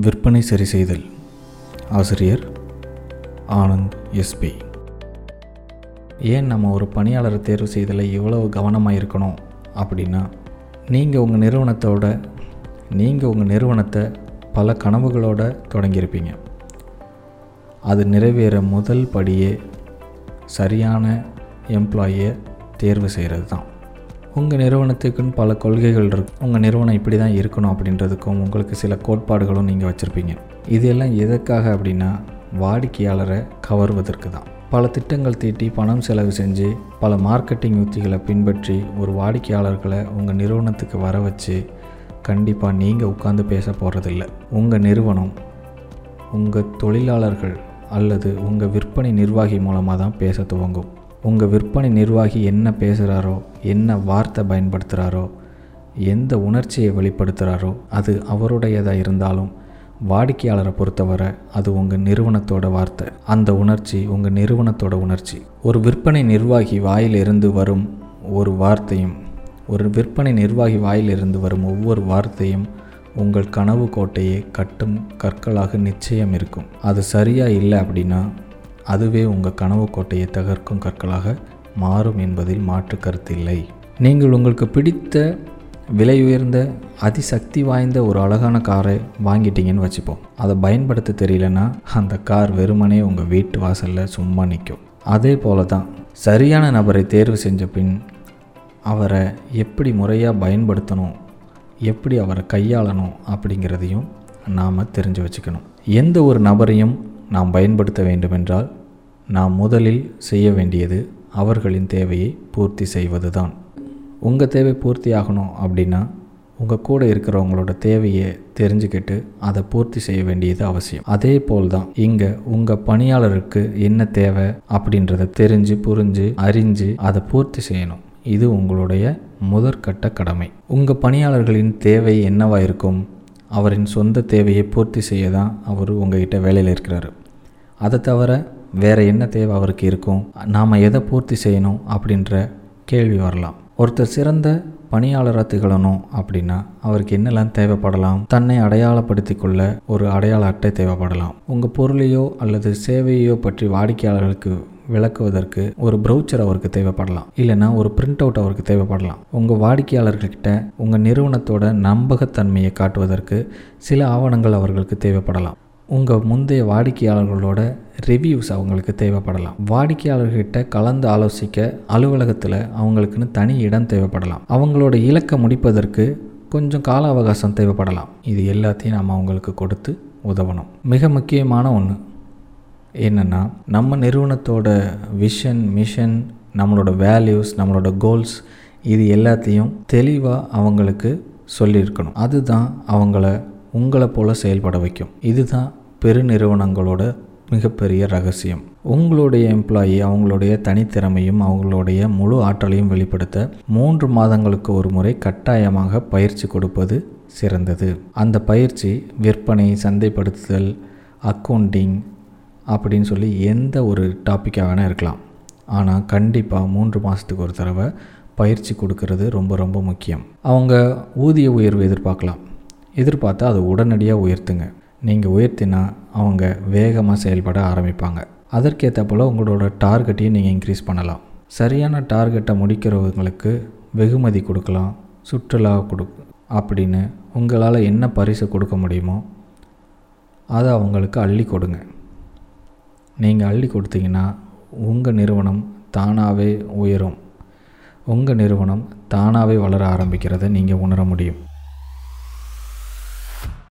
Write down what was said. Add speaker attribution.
Speaker 1: விற்பனை சரி செய்தல். ஆசிரியர் ஆனந்த் எஸ்பி ஏன் நம்ம ஒரு பணியாளரை தேர்வு செய்தல இவ்வளவு கவனமாக இருக்கணும் அப்படின்னா நீங்கள் உங்கள் நிறுவனத்தோட நீங்கள் உங்கள் நிறுவனத்தை பல கனவுகளோடு தொடங்கியிருப்பீங்க. அது நிறைவேற முதல் படியே சரியான எம்ப்ளாயியை தேர்வு செய்கிறது தான் உங்கள் நிறுவனத்துக்குன்னு பல கொள்கைகள் இருக்கு. உங்கள் நிறுவனம் இப்படி தான் இருக்கணும் அப்படின்றதுக்கும் உங்களுக்கு சில கோட்பாடுகளும் நீங்கள் வச்சுருப்பீங்க. இது எல்லாம் எதற்காக அப்படின்னா வாடிக்கையாளரை கவர்வதற்கு தான். பல திட்டங்கள் தீட்டி பணம் செலவு செஞ்சு பல மார்க்கெட்டிங் யுத்திகளை பின்பற்றி ஒரு வாடிக்கையாளர்களை உங்கள் நிறுவனத்துக்கு வர வச்சு கண்டிப்பாக நீங்கள் உட்காந்து பேச போகிறதில்ல உங்கள் நிறுவனம் உங்கள் தொழிலாளர்கள் அல்லது உங்கள் விற்பனை நிர்வாகி மூலமாக தான் பேச துவங்கும். உங்கள் விற்பனை நிர்வாகி என்ன பேசுகிறாரோ என்ன வார்த்தை பயன்படுத்துகிறாரோ எந்த உணர்ச்சியை வெளிப்படுத்துகிறாரோ அது அவருடையதாக இருந்தாலும் வாடிக்கையாளரை பொறுத்தவரை அது உங்கள் நிறுவனத்தோட வார்த்தை. அந்த உணர்ச்சி உங்கள் நிறுவனத்தோட உணர்ச்சி. ஒரு விற்பனை நிர்வாகி வாயிலிருந்து வரும் ஒரு வார்த்தையும் ஒரு விற்பனை நிர்வாகி வாயிலிருந்து வரும் ஒவ்வொரு வார்த்தையும் உங்கள் கனவு கோட்டையை கட்டும் கற்களாக நிச்சயம் இருக்கும். அது சரியாக இல்லை அப்படின்னா அதுவே உங்கள் கனவு கோட்டையை தகர்க்கும் கற்களாக மாறும் என்பதில் மாற்று கருத்தில்லை. நீங்கள் உங்களுக்கு பிடித்த விலை உயர்ந்த அதிசக்தி வாய்ந்த ஒரு அழகான காரை வாங்கிட்டீங்கன்னு வச்சுப்போம். அதை பயன்படுத்த தெரியலனா அந்த கார் வெறுமனே உங்கள் வீட்டு வாசலில் சும்மா நிற்கும் அதே போல தான் சரியான நபரை தேர்வு செஞ்ச பின் அவரை எப்படி முறையாக பயன்படுத்தணும் எப்படி அவரை கையாளணும் அப்படிங்கிறதையும் நாம் தெரிஞ்சு வச்சுக்கணும். எந்த ஒரு நபரையும் நாம் பயன்படுத்த வேண்டுமென்றால் நாம் முதலில் செய்ய வேண்டியது அவர்களின் தேவையை பூர்த்தி செய்வது தான் உங்கள் தேவை பூர்த்தி ஆகணும் அப்படின்னா உங்கள் கூட இருக்கிறவங்களோட தேவையை தெரிஞ்சுக்கிட்டு அதை பூர்த்தி செய்ய வேண்டியது அவசியம். அதே போல் தான் இங்கே உங்கள் பணியாளருக்கு என்ன தேவை அப்படின்றத தெரிஞ்சு புரிஞ்சு அறிஞ்சு அதை பூர்த்தி செய்யணும். இது உங்களுடைய முதற்கட்ட கடமை. உங்கள் பணியாளர்களின் தேவை என்னவாக இருக்கும்? அவரின் சொந்த தேவையை பூர்த்தி செய்ய தான் அவர் உங்ககிட்ட வேலையில் இருக்கிறாரு. அதை தவிர வேறு என்ன தேவை அவருக்கு இருக்கும்? நாம் எதை பூர்த்தி செய்யணும் அப்படின்ற கேள்வி வரலாம். ஒருத்தர் சிறந்த பணியாளராக திகழணும் அப்படின்னா அவருக்கு என்னெல்லாம் தேவைப்படலாம்? தன்னை அடையாளப்படுத்தி கொள்ள ஒரு அடையாள அட்டை தேவைப்படலாம். உங்கள் பொருளையோ அல்லது சேவையோ பற்றி வாடிக்கையாளர்களுக்கு விளக்குவதற்கு ஒரு ப்ரௌச்சர் அவருக்கு தேவைப்படலாம். இல்லைன்னா ஒரு பிரிண்ட் அவுட் அவருக்கு தேவைப்படலாம். உங்கள் வாடிக்கையாளர்கிட்ட உங்கள் நிறுவனத்தோட நம்பகத்தன்மையை காட்டுவதற்கு சில ஆவணங்கள் அவர்களுக்கு தேவைப்படலாம். உங்கள் முந்தைய வாடிக்கையாளர்களோட ரிவ்யூஸ் அவங்களுக்கு தேவைப்படலாம். வாடிக்கையாளர்கிட்ட கலந்து ஆலோசிக்க அலுவலகத்தில் அவங்களுக்குன்னு தனி இடம் தேவைப்படலாம். அவங்களோட இலக்கை முடிப்பதற்கு கொஞ்சம் கால அவகாசம் தேவைப்படலாம். இது எல்லாத்தையும் நம்ம அவங்களுக்கு கொடுத்து உதவணும். மிக முக்கியமான ஒன்று என்னென்னா நம்ம நிறுவனத்தோட விஷன் மிஷன் நம்மளோட வேல்யூஸ் நம்மளோட கோல்ஸ் இது எல்லாத்தையும் தெளிவாக அவங்களுக்கு சொல்லியிருக்கணும். அதுதான் அவங்கள உங்களை போல் செயல்பட வைக்கும். இதுதான் பெருநிறுவனங்களோட மிகப்பெரிய ரகசியம். உங்களுடைய எம்ப்ளாயி அவங்களுடைய தனித்திறமையும் அவங்களுடைய முழு ஆற்றலையும் வெளிப்படுத்த மூன்று மாதங்களுக்கு ஒரு முறை கட்டாயமாக பயிற்சி கொடுப்பது சிறந்தது. அந்த பயிற்சி விற்பனை சந்தைப்படுத்துதல் அக்கௌண்டிங் அப்படின்னு சொல்லி எந்த ஒரு டாப்பிக்காக வேணால் இருக்கலாம். ஆனால் கண்டிப்பாக மூன்று மாதத்துக்கு ஒரு தடவை பயிற்சி கொடுக்கறது ரொம்ப ரொம்ப முக்கியம். அவங்க ஊதிய உயர்வு எதிர்பார்க்கலாம். எதிர்பார்த்தா அதை உடனடியாக உயர்த்துங்க. நீங்கள் உயர்த்தினா அவங்க வேகமாக செயல்பட ஆரம்பிப்பாங்க. அதற்கேற்ற போல் உங்களோட டார்கெட்டையும் நீங்கள் இன்க்ரீஸ் பண்ணலாம். சரியான டார்கெட்டை முடிக்கிறவங்களுக்கு வெகுமதி கொடுக்கலாம். சுற்றுலா கொடு அப்படின்னு உங்களால் என்ன பரிசு கொடுக்க முடியுமோ அதை அவங்களுக்கு அள்ளி கொடுங்க. நீங்கள் அள்ளி கொடுத்தீங்கன்னா உங்கள் நிறுவனம் தானாகவே உயரும். உங்கள் நிறுவனம் தானாகவே வளர ஆரம்பிக்கிறத நீங்கள் உணர முடியும்.